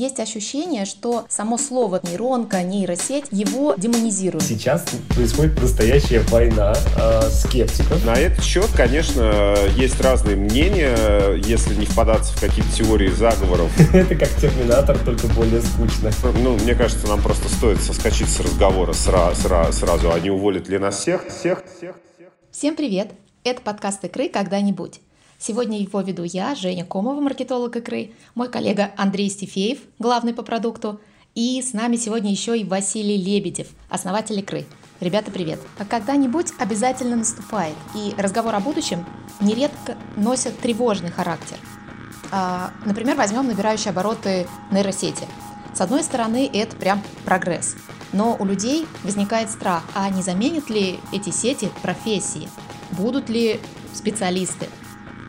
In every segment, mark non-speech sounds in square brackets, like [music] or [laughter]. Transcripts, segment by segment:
есть ощущение, что само слово нейронка, нейросеть его демонизирует. Сейчас происходит настоящая война э, скептиков. На этот счет, конечно, есть разные мнения, если не впадаться в какие-то теории заговоров. [laughs] Это как Терминатор, только более скучно. Ну, мне кажется, нам просто стоит соскочить с разговора сра- сра- сразу, а не уволят ли нас всех, всех, всех, всех. Всем привет! Это подкаст «Икры когда-нибудь». Сегодня его веду я, Женя Комова, маркетолог «Икры», мой коллега Андрей Стефеев, главный по продукту, и с нами сегодня еще и Василий Лебедев, основатель «Икры». Ребята, привет! А когда-нибудь обязательно наступает, и разговор о будущем нередко носит тревожный характер. А, например, возьмем набирающие обороты нейросети. С одной стороны, это прям прогресс. Но у людей возникает страх, а не заменят ли эти сети профессии? Будут ли специалисты?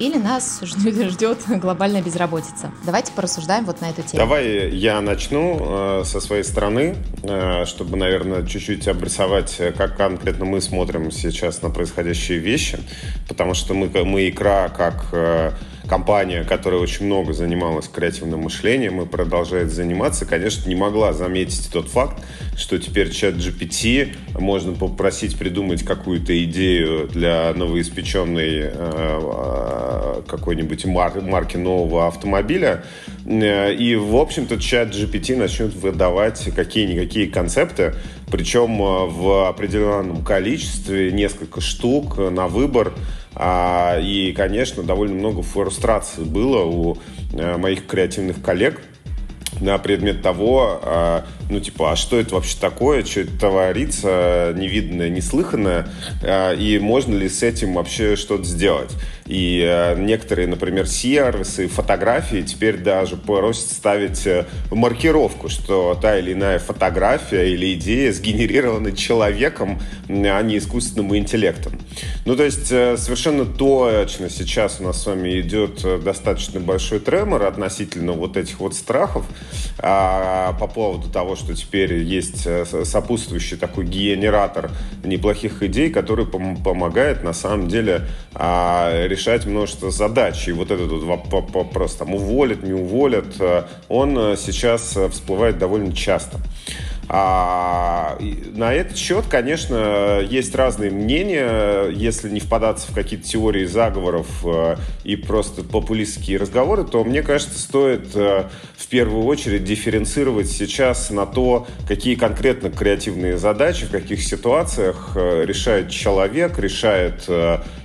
Или нас ждет глобальная безработица? Давайте порассуждаем вот на эту тему. Давай я начну э, со своей стороны, э, чтобы, наверное, чуть-чуть обрисовать, э, как конкретно мы смотрим сейчас на происходящие вещи, потому что мы, мы икра как э, компания, которая очень много занималась креативным мышлением и продолжает заниматься, конечно, не могла заметить тот факт, что теперь чат GPT можно попросить придумать какую-то идею для новоиспеченной э, какой-нибудь мар- марки нового автомобиля, э, и, в общем-то, чат GPT начнет выдавать какие-никакие концепты, причем э, в определенном количестве, несколько штук на выбор, и, конечно, довольно много фрустрации было у э, моих креативных коллег на предмет того, а, ну, типа, а что это вообще такое, что это творится, невиданное, неслыханное, а, и можно ли с этим вообще что-то сделать. И э, некоторые, например, сервисы, фотографии теперь даже просят ставить э, маркировку, что та или иная фотография или идея сгенерирована человеком, а не искусственным интеллектом. Ну, то есть э, совершенно точно сейчас у нас с вами идет достаточно большой тремор относительно вот этих вот страхов а, по поводу того, что теперь есть сопутствующий такой генератор неплохих идей, который пом- помогает на самом деле а, решать множество задач. И вот этот вот вопрос, там, уволят, не уволят, э, он э, сейчас э, всплывает довольно часто. А, на этот счет, конечно, есть разные мнения. Если не впадаться в какие-то теории заговоров э, и просто популистские разговоры, то, мне кажется, стоит э, в первую очередь дифференцировать сейчас на то, какие конкретно креативные задачи, в каких ситуациях э, решает человек, решает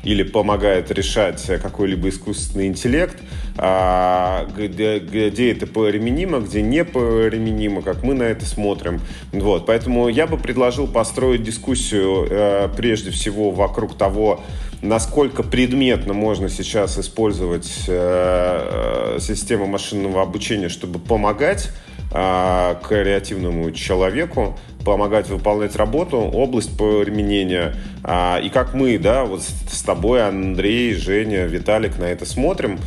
или помогает решать какой-либо искусственный интеллект, где, где это применимо, где не применимо, как мы на это смотрим. Вот, поэтому я бы предложил построить дискуссию э, прежде всего вокруг того, насколько предметно можно сейчас использовать э, систему машинного обучения, чтобы помогать э, креативному человеку, помогать выполнять работу, область применения. А, и как мы, да, вот с тобой, Андрей, Женя, Виталик на это смотрим,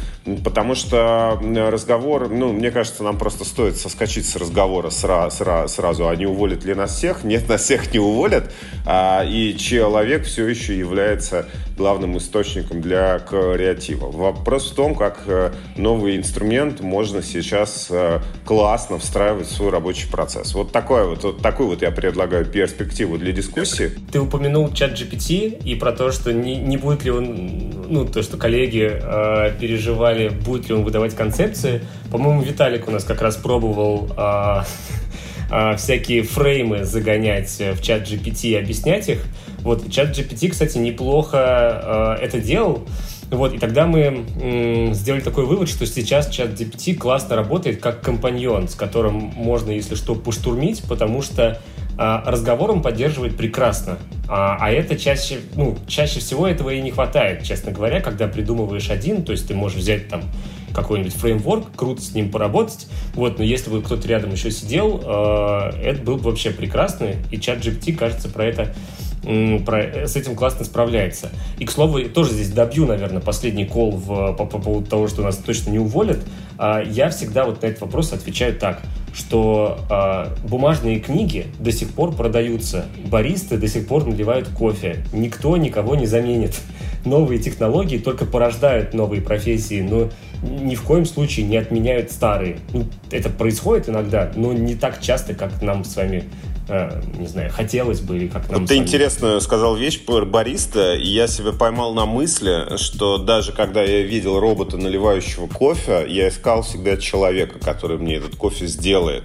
потому что разговор, ну, мне кажется, нам просто стоит соскочить с разговора сра- сра- сразу, а не уволят ли нас всех? Нет, нас всех не уволят, а, и человек все еще является главным источником для креатива. Вопрос в том, как э, новый инструмент можно сейчас э, классно встраивать в свой рабочий процесс. Вот такой вот, вот такой вот я предлагаю перспективу для дискуссии. Ты упомянул чат GPT и про то, что не, не будет ли он, ну, то, что коллеги э, переживали, будет ли он выдавать концепции. По-моему, Виталик у нас как раз пробовал э, [laughs] э, всякие фреймы загонять в чат GPT и объяснять их. Вот, чат GPT, кстати, неплохо э, это делал. Вот, и тогда мы м, сделали такой вывод, что сейчас чат GPT классно работает как компаньон, с которым можно, если что, поштурмить, потому что а, разговором поддерживает прекрасно. А, а это чаще, ну, чаще всего этого и не хватает, честно говоря, когда придумываешь один, то есть ты можешь взять там какой-нибудь фреймворк, круто с ним поработать, вот, но если бы кто-то рядом еще сидел, э, это был бы вообще прекрасно, и чат GPT, кажется, про это с этим классно справляется. И, к слову, тоже здесь добью, наверное, последний кол в, по, по поводу того, что нас точно не уволят. А, я всегда вот на этот вопрос отвечаю так, что а, бумажные книги до сих пор продаются, баристы до сих пор наливают кофе, никто никого не заменит. Новые технологии только порождают новые профессии, но ни в коем случае не отменяют старые. Ну, это происходит иногда, но не так часто, как нам с вами не знаю, хотелось бы, или как нам... Вот ты интересно сказал вещь про бариста, и я себя поймал на мысли, что даже когда я видел робота, наливающего кофе, я искал всегда человека, который мне этот кофе сделает.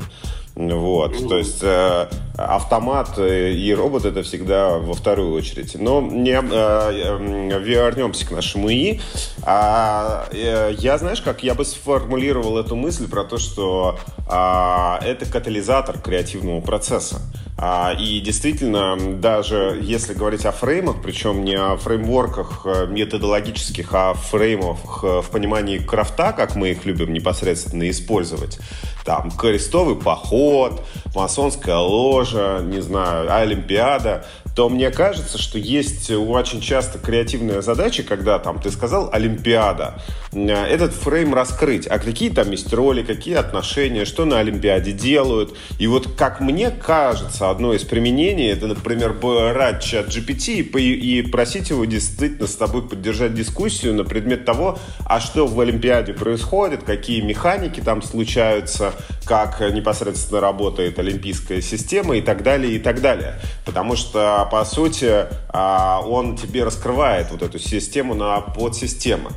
Вот, то есть э, автомат и робот это всегда во вторую очередь. Но не, э, э, вернемся к нашему ИИ. А, э, я, знаешь, как я бы сформулировал эту мысль про то, что э, это катализатор креативного процесса. А, и действительно, даже если говорить о фреймах, причем не о фреймворках э, методологических, а о фреймах э, в понимании крафта, как мы их любим непосредственно использовать, там крестовый поход, масонская ложа, не знаю, Олимпиада, то мне кажется, что есть очень часто креативная задача, когда там ты сказал Олимпиада, э, этот фрейм раскрыть, а какие там есть роли, какие отношения, что на Олимпиаде делают. И вот как мне кажется, одно из применений, это, например, брать чат GPT и просить его действительно с тобой поддержать дискуссию на предмет того, а что в Олимпиаде происходит, какие механики там случаются, как непосредственно работает олимпийская система и так далее, и так далее. Потому что, по сути, а, он тебе раскрывает вот эту систему на подсистемы.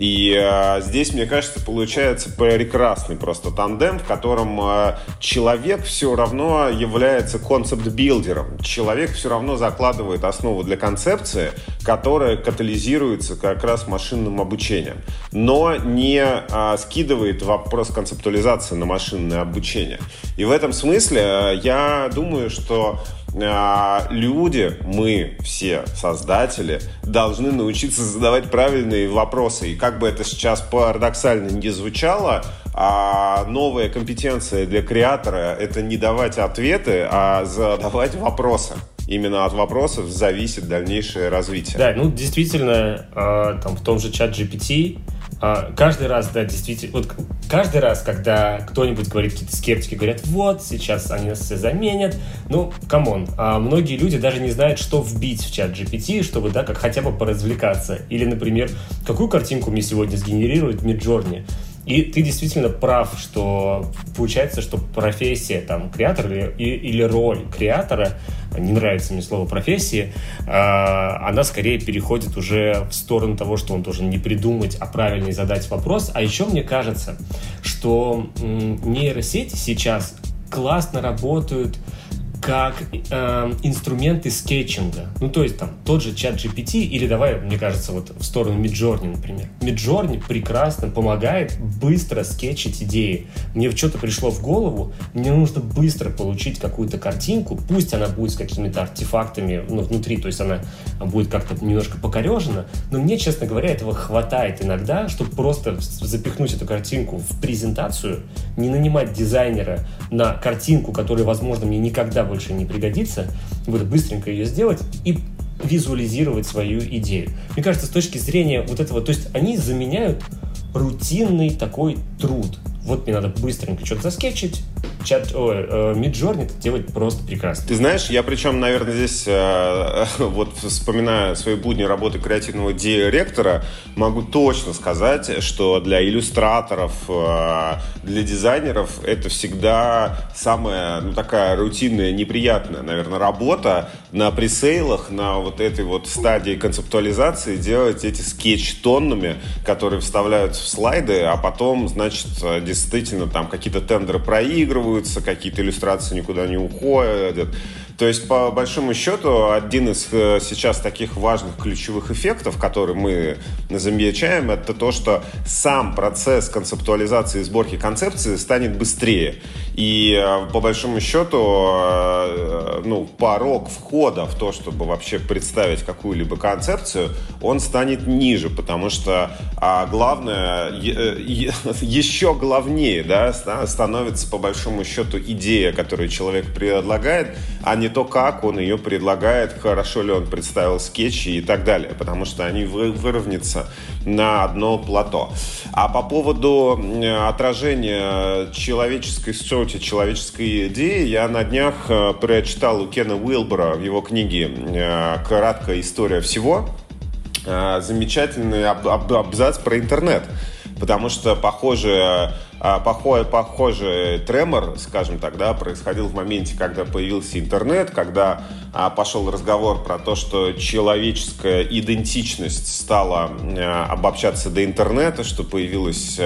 И э, здесь, мне кажется, получается прекрасный просто тандем, в котором э, человек все равно является концепт-билдером. Человек все равно закладывает основу для концепции, которая катализируется как раз машинным обучением, но не э, скидывает вопрос концептуализации на машинное обучение. И в этом смысле э, я думаю, что люди, мы все создатели, должны научиться задавать правильные вопросы. И как бы это сейчас парадоксально не звучало, а новая компетенция для креатора – это не давать ответы, а задавать вопросы. Именно от вопросов зависит дальнейшее развитие. Да, ну действительно, э, там в том же ChatGPT а, каждый раз, да, действительно, вот каждый раз, когда кто-нибудь говорит, какие-то скептики говорят, вот, сейчас они нас все заменят, ну, come on, а многие люди даже не знают, что вбить в ChatGPT, чтобы, да, как хотя бы поразвлекаться. Или, например, какую картинку мне сегодня сгенерирует Midjourney. И ты действительно прав, что получается, что профессия там креатор или, или роль креатора, не нравится мне слово профессии, а, она скорее переходит уже в сторону того, что он должен не придумать, а правильно задать вопрос. А еще мне кажется, что нейросети сейчас классно работают как э, инструменты скетчинга. Ну, то есть там тот же чат GPT или давай, мне кажется, вот в сторону Midjourney, например. Midjourney прекрасно помогает быстро скетчить идеи. Мне что-то пришло в голову, мне нужно быстро получить какую-то картинку, пусть она будет с какими-то артефактами ну, внутри, то есть она будет как-то немножко покорежена, но мне, честно говоря, этого хватает иногда, чтобы просто запихнуть эту картинку в презентацию, не нанимать дизайнера на картинку, которая, возможно, мне никогда больше не пригодится, вот быстренько ее сделать и визуализировать свою идею. Мне кажется, с точки зрения вот этого, то есть они заменяют рутинный такой труд. Вот мне надо быстренько что-то заскетчить, чат, о, э, Midjourney это делает просто прекрасно. Ты знаешь, я причем, наверное, здесь, э, [laughs] вот вспоминая свои будни работы креативного директора, могу точно сказать, что для иллюстраторов, э, для дизайнеров это всегда самая, ну, такая рутинная, неприятная, наверное, работа на пресейлах, на вот этой вот стадии концептуализации делать эти скетч-тоннами, которые вставляются в слайды, а потом, значит, действительно там какие-то тендеры проигрывают, вписываются, какие-то иллюстрации никуда не уходят. То есть, по большому счету, один из э, сейчас таких важных ключевых эффектов, который мы замечаем, это то, что сам процесс концептуализации и сборки концепции станет быстрее. И, э, по большому счету, э, ну, порог входа в то, чтобы вообще представить какую-либо концепцию, он станет ниже, потому что а главное, [laughs] еще главнее да, становится, по большому счету, идея, которую человек предлагает, а не то, как он ее предлагает, хорошо ли он представил скетчи и так далее, потому что они выровнятся на одно плато. А по поводу отражения человеческой сути, человеческой идеи, я на днях э, прочитал у Кена Уилбера в его книге э, «Краткая история всего» э, замечательный абзац про интернет потому что похоже, похожий, похожий тремор, скажем так, да, происходил в моменте, когда появился интернет, когда пошел разговор про то, что человеческая идентичность стала обобщаться до интернета, что появилась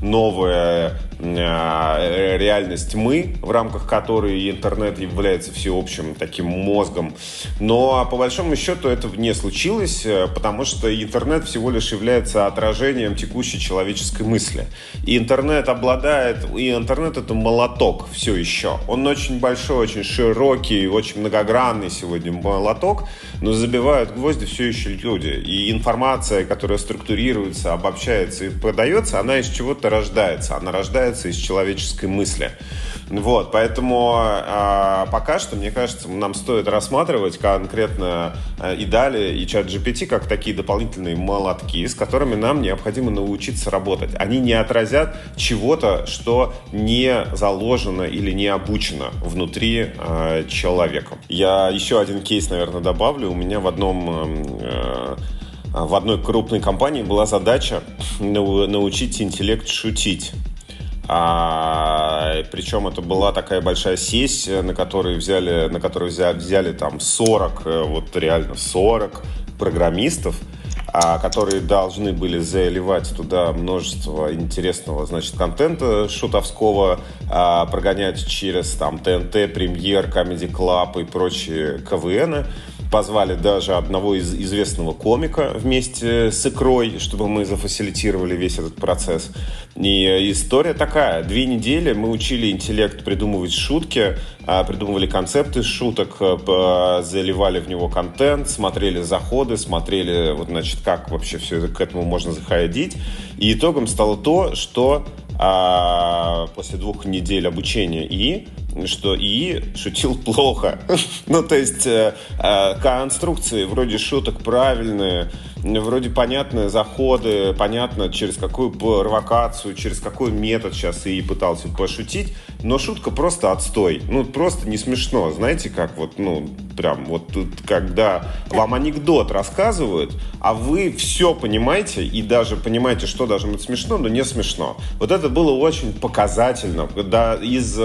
новая э, реальность мы, в рамках которой интернет является всеобщим таким мозгом. Но по большому счету это не случилось, э, потому что интернет всего лишь является отражением текущей человеческой мысли. И интернет обладает, и интернет это молоток все еще. Он очень большой, очень широкий, очень многогранный сегодня молоток, но забивают гвозди все еще люди. И информация, которая структурируется, обобщается и подается, она из чего-то рождается. Она рождается из человеческой мысли. Вот, поэтому э, пока что, мне кажется, нам стоит рассматривать конкретно э, и далее, и чат GPT как такие дополнительные молотки, с которыми нам необходимо научиться работать. Они не отразят чего-то, что не заложено или не обучено внутри э, человека. Я еще один кейс, наверное, добавлю. У меня в одном э, в одной крупной компании была задача научить интеллект шутить. А, причем это была такая большая сессия, на которой взяли, на которой взяли, взяли там 40, э, вот реально 40 программистов, которые должны были заливать туда множество интересного, значит, контента шутовского, а, прогонять через там ТНТ, Премьер, Comedy Club и прочие КВНы позвали даже одного из известного комика вместе с икрой, чтобы мы зафасилитировали весь этот процесс. И история такая. Две недели мы учили интеллект придумывать шутки, а, придумывали концепты шуток, э, заливали в него контент, смотрели заходы, смотрели, вот, значит, как вообще все к этому можно заходить. И итогом стало то, что а, после двух недель обучения и что и шутил плохо. [laughs] ну, то есть э, конструкции вроде шуток правильные, вроде понятные заходы, понятно, через какую провокацию, через какой метод сейчас и пытался пошутить, но шутка просто отстой. Ну, просто не смешно. Знаете, как вот, ну, прям вот тут, когда вам анекдот рассказывают, а вы все понимаете и даже понимаете, что должно быть смешно, но не смешно. Вот это было очень показательно. Когда из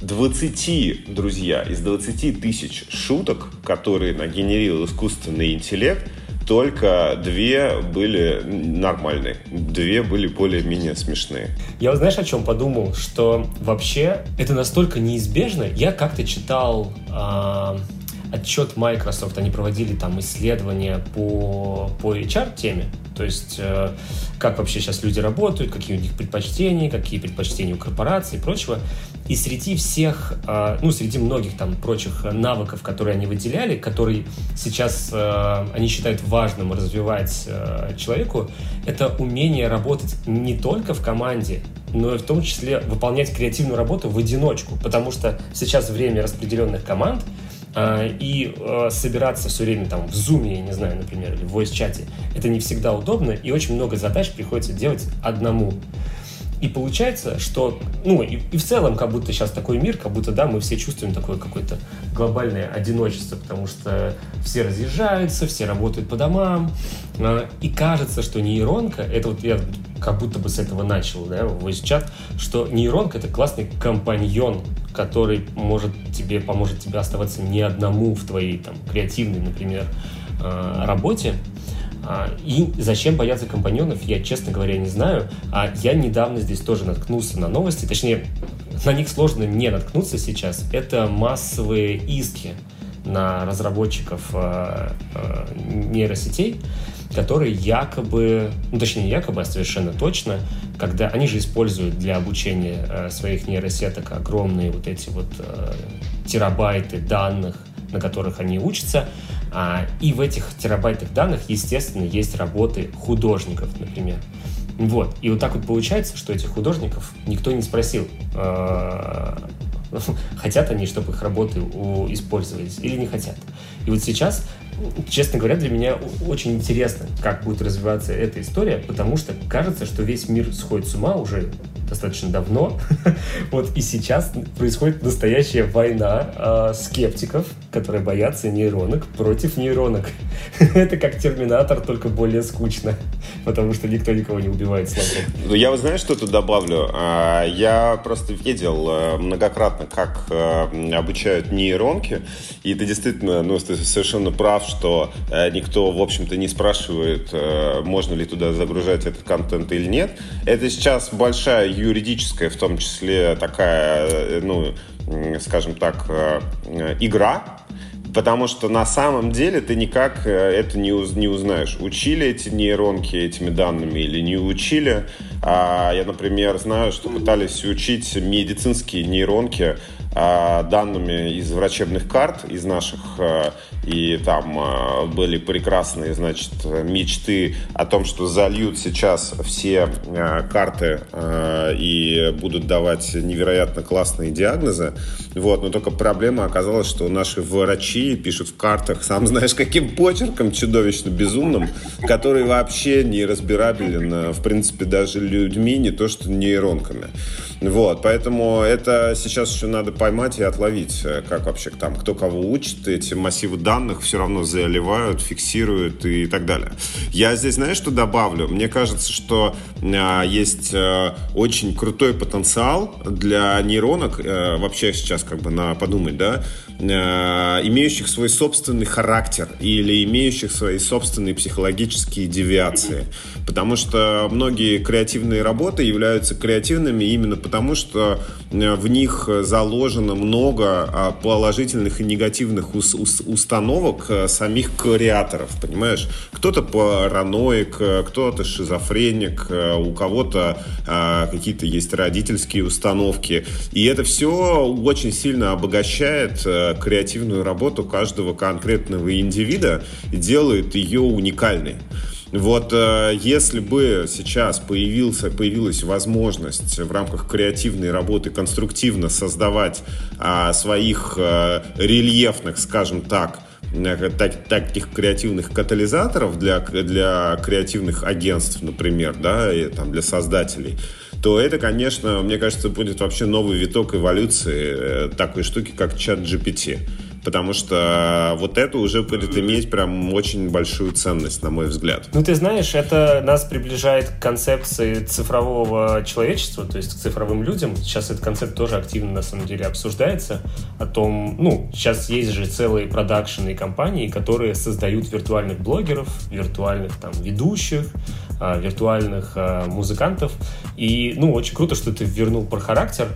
20, друзья, из 20 тысяч шуток, которые нагенерил искусственный интеллект, только две были нормальные, две были более-менее смешные. Я вот знаешь, о чем подумал? Что вообще это настолько неизбежно. Я как-то читал э, отчет Microsoft, они проводили там исследования по, по HR-теме, то есть э, как вообще сейчас люди работают, какие у них предпочтения, какие предпочтения у корпораций и прочего. И среди всех, а, ну, среди многих там прочих навыков, которые они выделяли, которые сейчас а, они считают важным развивать а, человеку, это умение работать не только в команде, но и в том числе выполнять креативную работу в одиночку, потому что сейчас время распределенных команд, и собираться все время там в Zoom, я не знаю, например, или в voice-чате, это не всегда удобно, и очень много задач приходится делать одному. И получается, что, ну, и, и в целом, как будто сейчас такой мир, как будто, да, мы все чувствуем такое какое-то глобальное одиночество, потому что все разъезжаются, все работают по домам, э, и кажется, что нейронка, это вот я как будто бы с этого начал, да, в чат, что нейронка — это классный компаньон, который может тебе, поможет тебе оставаться не одному в твоей, там, креативной, например, э, работе, а, и зачем бояться компаньонов, я, честно говоря, не знаю. А я недавно здесь тоже наткнулся на новости, точнее, на них сложно не наткнуться сейчас. Это массовые иски на разработчиков э, э, нейросетей, которые якобы, ну точнее не якобы, а совершенно точно, когда они же используют для обучения своих нейросеток огромные вот эти вот терабайты данных, на которых они учатся, а, и в этих терабайтах данных, естественно, есть работы художников, например. Вот. И вот так вот получается, что этих художников никто не спросил, а, [laughs] хотят они, чтобы их работы использовались или не хотят. И вот сейчас, честно говоря, для меня очень интересно, как будет развиваться эта история, потому что кажется, что весь мир сходит с ума уже достаточно давно. [laughs] вот и сейчас происходит настоящая война э, скептиков, которые боятся нейронок против нейронок. [laughs] Это как Терминатор, только более скучно, потому что никто никого не убивает. Ну, я знаешь, что тут добавлю? А, я просто видел э, многократно, как э, обучают нейронки, и ты действительно, ну, ты совершенно прав, что э, никто, в общем-то, не спрашивает, можно ли туда загружать этот контент или нет. Это сейчас большая юридическая, в том числе такая, ну, скажем так, игра, Потому что на самом деле ты никак э, это не, уз, не узнаешь. Учили эти нейронки этими данными или не учили. А, я, например, знаю, что пытались учить медицинские нейронки данными из врачебных карт, из наших, а, и там а, были прекрасные, значит, мечты о том, что зальют сейчас все карты и будут давать невероятно классные диагнозы. Вот, но только проблема оказалась, что наши врачи пишут в картах, сам знаешь, каким почерком чудовищно безумным, который вообще не разбирабелен, в принципе, даже людьми, не то что нейронками. Вот, поэтому это сейчас еще надо поймать и отловить, э, как вообще там, кто кого учит, эти массивы данных все равно заливают, фиксируют и так далее. Я здесь, знаешь, что добавлю? Мне кажется, что э, есть э, очень крутой потенциал для нейронок, э, вообще сейчас как бы на подумать, да, э, имеющих свой собственный характер или имеющих свои собственные психологические девиации. Потому что многие креативные работы являются креативными именно потому что э, в них заложено много а, положительных и негативных установок э, самих креаторов, понимаешь? Кто-то параноик, э, кто-то шизофреник, у кого-то а, какие-то есть родительские установки. И это все очень сильно обогащает креативную работу каждого конкретного индивида и делает ее уникальной. Вот э, если бы сейчас появился, появилась возможность в рамках креативной работы конструктивно создавать а, своих а, рельефных, скажем так, э, так, таких креативных катализаторов для, для креативных агентств, например, да, и, там, для создателей, то это, конечно, мне кажется, будет вообще новый виток эволюции такой штуки, как чат GPT потому что вот это уже будет иметь прям очень большую ценность, на мой взгляд. Ну, ты знаешь, это нас приближает к концепции цифрового человечества, то есть к цифровым людям. Сейчас этот концепт тоже активно, на самом деле, обсуждается. О том, ну, сейчас есть же целые продакшены и компании, которые создают виртуальных блогеров, виртуальных там ведущих, виртуальных а, музыкантов. И, ну, очень круто, что ты вернул про характер.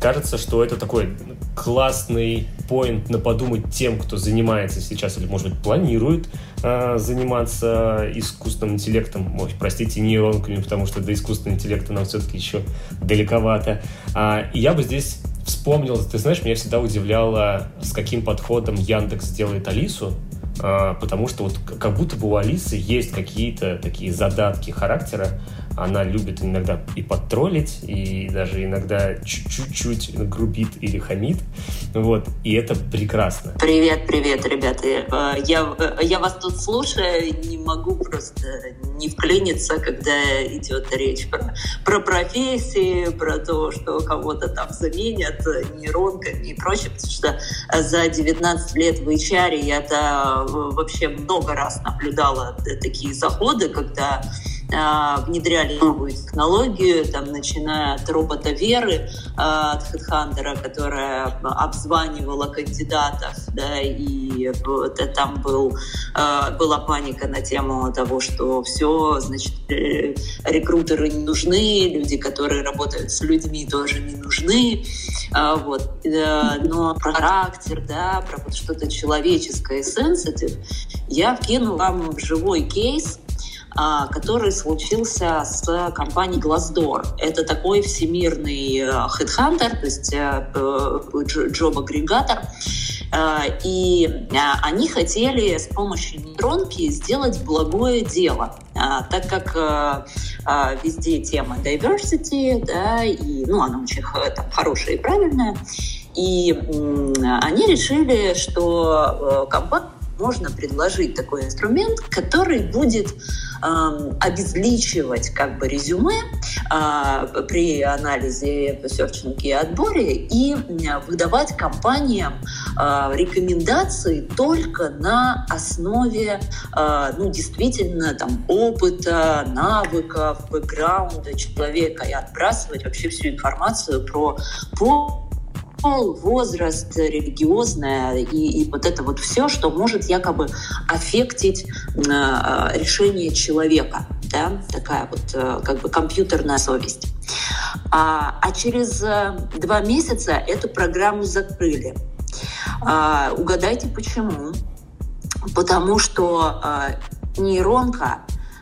Кажется, что это такой классный поинт на подумать тем, кто занимается сейчас или, может быть, планирует э, заниматься искусственным интеллектом, ой, простите, нейронками, потому что до искусственного интеллекта нам все-таки еще далековато. А, и я бы здесь вспомнил, ты знаешь, меня всегда удивляло, с каким подходом Яндекс делает Алису, потому что вот как будто бы у Алисы есть какие-то такие задатки характера, она любит иногда и подтроллить, и даже иногда чуть-чуть грубит или хамит. Вот. И это прекрасно. Привет, привет, ребята. Э, я, э, я вас тут слушаю, не могу просто не вклиниться, когда идет речь про, про профессии, про то, что кого-то там заменят нейронками и прочее, потому что за 19 лет в HR я-то э, вообще много раз наблюдала такие заходы, когда внедряли новую технологию, там, начиная от робота Веры, а, от HeadHunter, которая обзванивала кандидатов, да, и вот, там был, а, была паника на тему того, что все, значит, э, рекрутеры не нужны, люди, которые работают с людьми, тоже не нужны, вот, э, но про характер, да, про что-то человеческое, sensitive, я вкину вам живой кейс, а, который случился с компанией Glassdoor. Это такой всемирный э, headhunter, то есть джоб-агрегатор. Э, э, и они хотели с помощью нейронки сделать благое дело, так как везде тема diversity, да, и ну, она очень там, хорошая и правильная. И они решили, что компания можно предложить такой инструмент, который будет э, обезличивать как бы резюме э, при анализе, серчинге и отборе и выдавать компаниям э, рекомендации только на основе э, ну, действительно там, опыта, навыков, бэкграунда человека и отбрасывать вообще всю информацию про пол пол, возраст, религиозное и, и вот это вот все, что может якобы аффектить э, решение человека. Да? Такая вот э, как бы компьютерная совесть. А, а через э, два месяца эту программу закрыли. А, угадайте почему? Потому что а, нейронка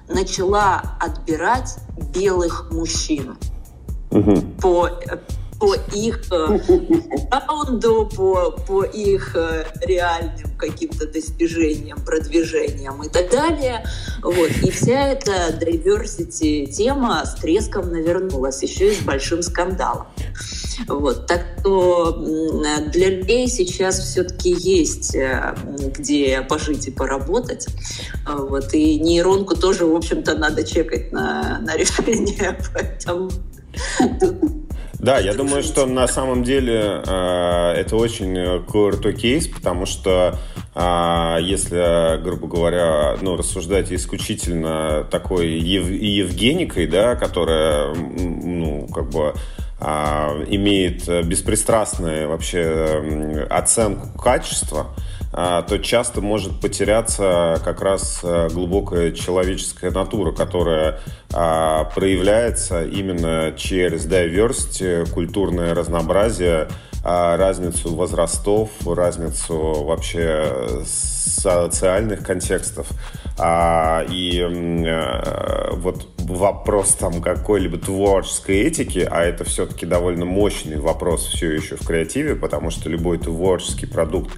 начала отбирать белых мужчин угу. по по их [laughs] раунду, э, по, по их э, реальным каким-то достижениям, продвижениям и так далее. Вот. И вся эта diversity тема с треском навернулась, еще и с большим скандалом. Вот. Так что для людей сейчас все-таки есть э, где пожить и поработать. Вот. И нейронку тоже, в общем-то, надо чекать на, на решение. [laughs] Поэтому да, я думаю, что на самом деле э, это очень крутой кейс, потому что э, если, грубо говоря, ну, рассуждать исключительно такой ев- Евгеникой, да, которая, ну, как бы э, имеет беспристрастную вообще оценку качества, то часто может потеряться как раз э, глубокая человеческая натура, которая а, проявляется именно через diversity, культурное разнообразие, а, разницу возрастов, разницу вообще социальных контекстов. И э, вот вопрос там какой-либо творческой этики, а это все-таки довольно мощный вопрос все еще в креативе, потому что любой творческий продукт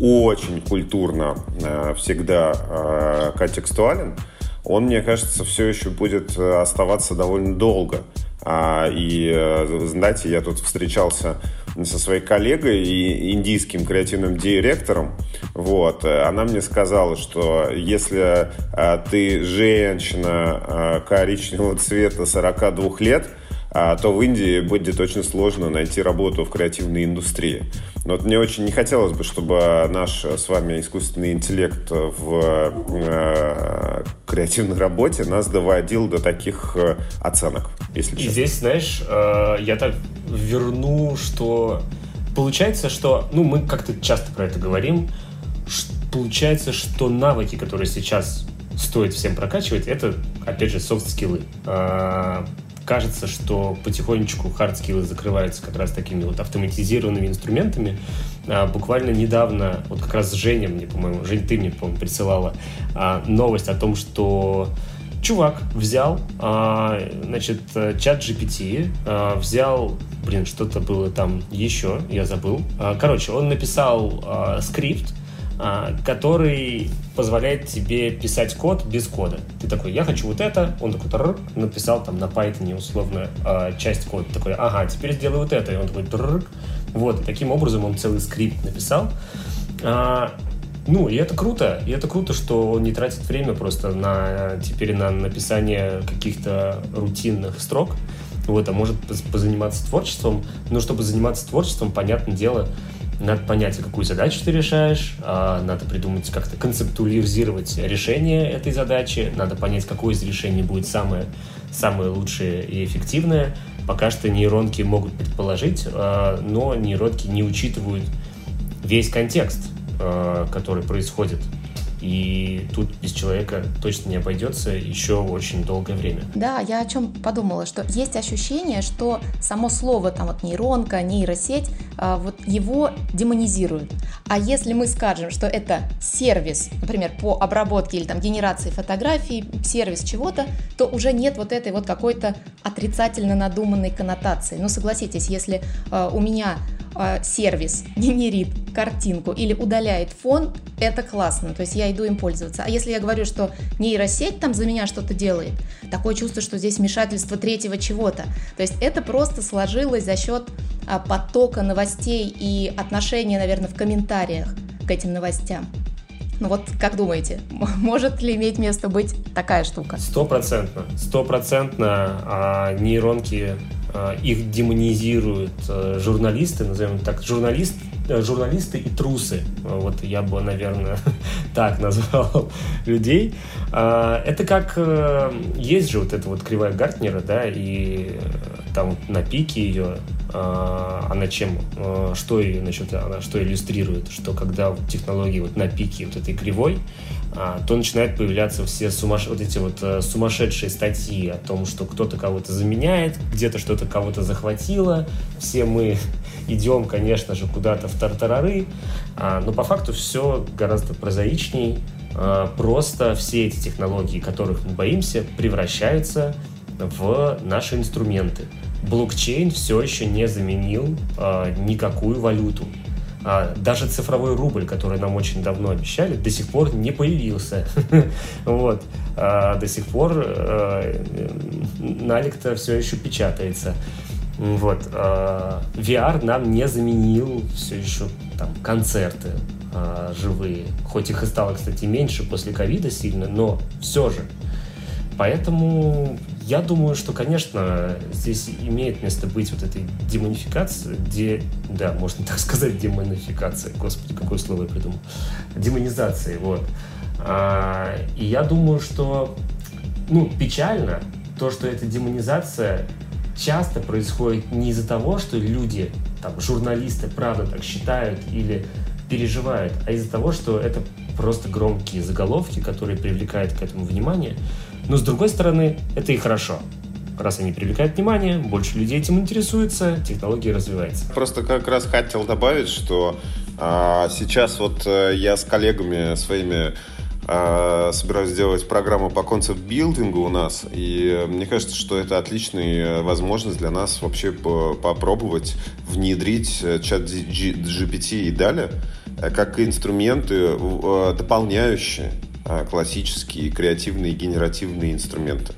очень культурно э, всегда э, контекстуален, он, мне кажется, все еще будет э, оставаться довольно долго. А, и, знаете, я тут встречался со своей коллегой и индийским креативным директором. Вот. Она мне сказала, что если ты женщина коричневого цвета 42 лет, то в Индии будет очень сложно найти работу в креативной индустрии. Но вот мне очень не хотелось бы, чтобы наш с вами искусственный интеллект в э, креативной работе нас доводил до таких э, оценок, если честно. И здесь, знаешь, э, я так верну, что получается, что, ну, мы как-то часто про это говорим, получается, что навыки, которые сейчас стоит всем прокачивать, это, опять же, soft skill ы а, кажется, что потихонечку hard skill ы закрываются как раз такими вот автоматизированными инструментами. А, буквально недавно, вот как раз Женя мне, по-моему, Жень, ты мне, по-моему, присылала а, новость о том, что чувак взял, а, значит, чат GPT, а, взял, блин, что-то было там еще, я забыл. А, короче, он написал а, скрипт, а, который позволяет тебе писать код без кода. Ты такой, я хочу вот это, он такой тррр, написал там на Python условно а, часть кода, такой, ага, теперь сделай вот это, и он такой тррр. Вот, таким образом он целый скрипт написал. А, ну, и это круто, и это круто, что он не тратит время просто на теперь на написание каких-то рутинных строк, вот, а может позаниматься творчеством, но чтобы заниматься творчеством, понятное дело, надо понять, какую задачу ты решаешь, а, надо придумать, как-то концептуализировать решение этой задачи, надо понять, какое из решений будет самое, самое лучшее и эффективное. Пока что нейронки могут предположить, а, но нейронки не учитывают весь контекст, а, который происходит и тут без человека точно не обойдется еще очень долгое время. Да, я о чем подумала, что есть ощущение, что само слово там вот нейронка, нейросеть, а, вот его демонизируют. А если мы скажем, что это сервис, например, по обработке или там генерации фотографий, сервис чего-то, то уже нет вот этой вот какой-то отрицательно надуманной коннотации. Ну согласитесь, если э, у меня э, сервис генерит картинку или удаляет фон, это классно, то есть я иду им пользоваться. А если я говорю, что нейросеть там за меня что-то делает, такое чувство, что здесь вмешательство третьего чего-то. То есть это просто сложилось за счет а, потока новостей и отношения, наверное, в комментариях к этим новостям. Ну вот как думаете, [laughs] может ли иметь место быть такая штука? Стопроцентно. Стопроцентно а, нейронки а, их демонизируют а, журналисты, назовем так, журналист, а, журналисты и трусы. Вот я бы, наверное, [laughs] так назвал [laughs] людей. Это как есть же вот эта вот кривая Гартнера, да, и там на пике ее она чем, а, что ее, значит, она что иллюстрирует, что когда технологии вот на пике вот этой кривой, а, то начинают появляться все сумаш... вот эти вот э, сумасшедшие статьи о том, что кто-то кого-то заменяет, где-то что-то кого-то захватило, все мы [laughs] идем, конечно же, куда-то в тартарары, но по факту все гораздо прозаичней, просто все эти технологии, которых мы боимся, превращаются в наши инструменты блокчейн все еще не заменил э, никакую валюту. А, даже цифровой рубль, который нам очень давно обещали, до сих пор не появился. [laughs] вот. А, до сих пор а, налик-то все еще печатается. Вот. А, VR нам не заменил все еще там концерты а, живые. Хоть их и стало, кстати, меньше после ковида сильно, но все же. Поэтому я думаю, что, конечно, здесь имеет место быть вот этой демонификации, де, да, можно так сказать, демонификация, господи, какое слово я придумал, демонизации, вот. А, и я думаю, что, ну, печально то, что эта демонизация часто происходит не из-за того, что люди, там, журналисты, правда так считают или переживают, а из-за того, что это просто громкие заголовки, которые привлекают к этому внимание, но с другой стороны, это и хорошо. Раз они привлекают внимание, больше людей этим интересуется, технология развивается. Просто как раз хотел добавить, что а, сейчас вот а, я с коллегами своими а, собираюсь сделать программу по концепт-билдингу у нас, и мне кажется, что это отличная возможность для нас вообще попробовать внедрить э, чат GPT и далее э, как инструменты, э, дополняющие классические креативные генеративные инструменты.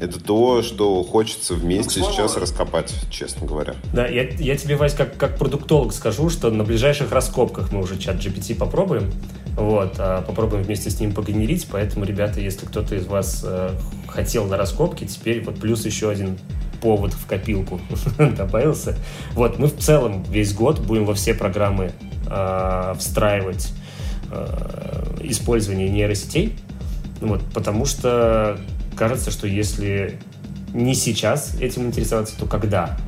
Это то, что хочется вместе ну, сейчас раскопать, честно говоря. Да, я, я тебе, Вась, как, как продуктолог скажу, что на ближайших раскопках мы уже чат GPT попробуем. Вот, а попробуем вместе с ним погенерить. Поэтому, ребята, если кто-то из вас э, хотел на раскопки, теперь вот плюс еще один повод в копилку [laughs] добавился. Вот, мы в целом весь год будем во все программы э, встраивать использования нейросетей, вот, потому что кажется, что если не сейчас этим интересоваться, то когда?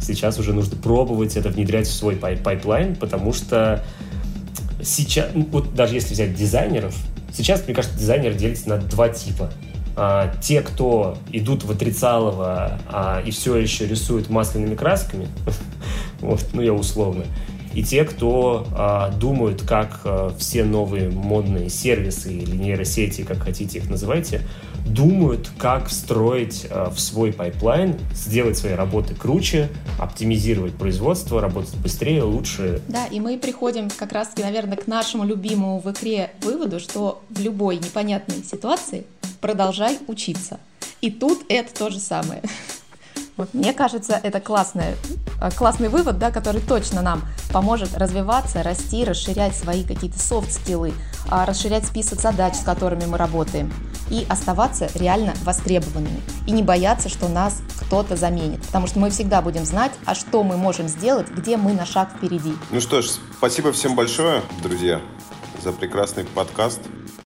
Сейчас уже нужно пробовать это внедрять в свой pipe pipeline, потому что сейчас, ну, вот даже если взять дизайнеров, сейчас, мне кажется, дизайнеры делятся на два типа. А, те, кто идут в отрицалово а, и все еще рисуют масляными красками, [laughs] вот, ну я условно, и те, кто а, думают, как а, все новые модные сервисы или нейросети, как хотите их называйте, думают, как встроить а, в свой pipeline, сделать свои работы круче, оптимизировать производство, работать быстрее, лучше. Да, и мы приходим как раз-таки, наверное, к нашему любимому в игре выводу, что в любой непонятной ситуации продолжай учиться. И тут это то же самое. Вот, мне кажется, это классный, э, классный вывод, да, который точно нам поможет развиваться, расти, расширять свои какие-то софт-скиллы, а, расширять список задач, с которыми мы работаем, и оставаться реально востребованными. И не бояться, что нас кто-то заменит, потому что мы всегда будем знать, а что мы можем сделать, где мы на шаг впереди. Ну что ж, спасибо всем большое, друзья, за прекрасный подкаст.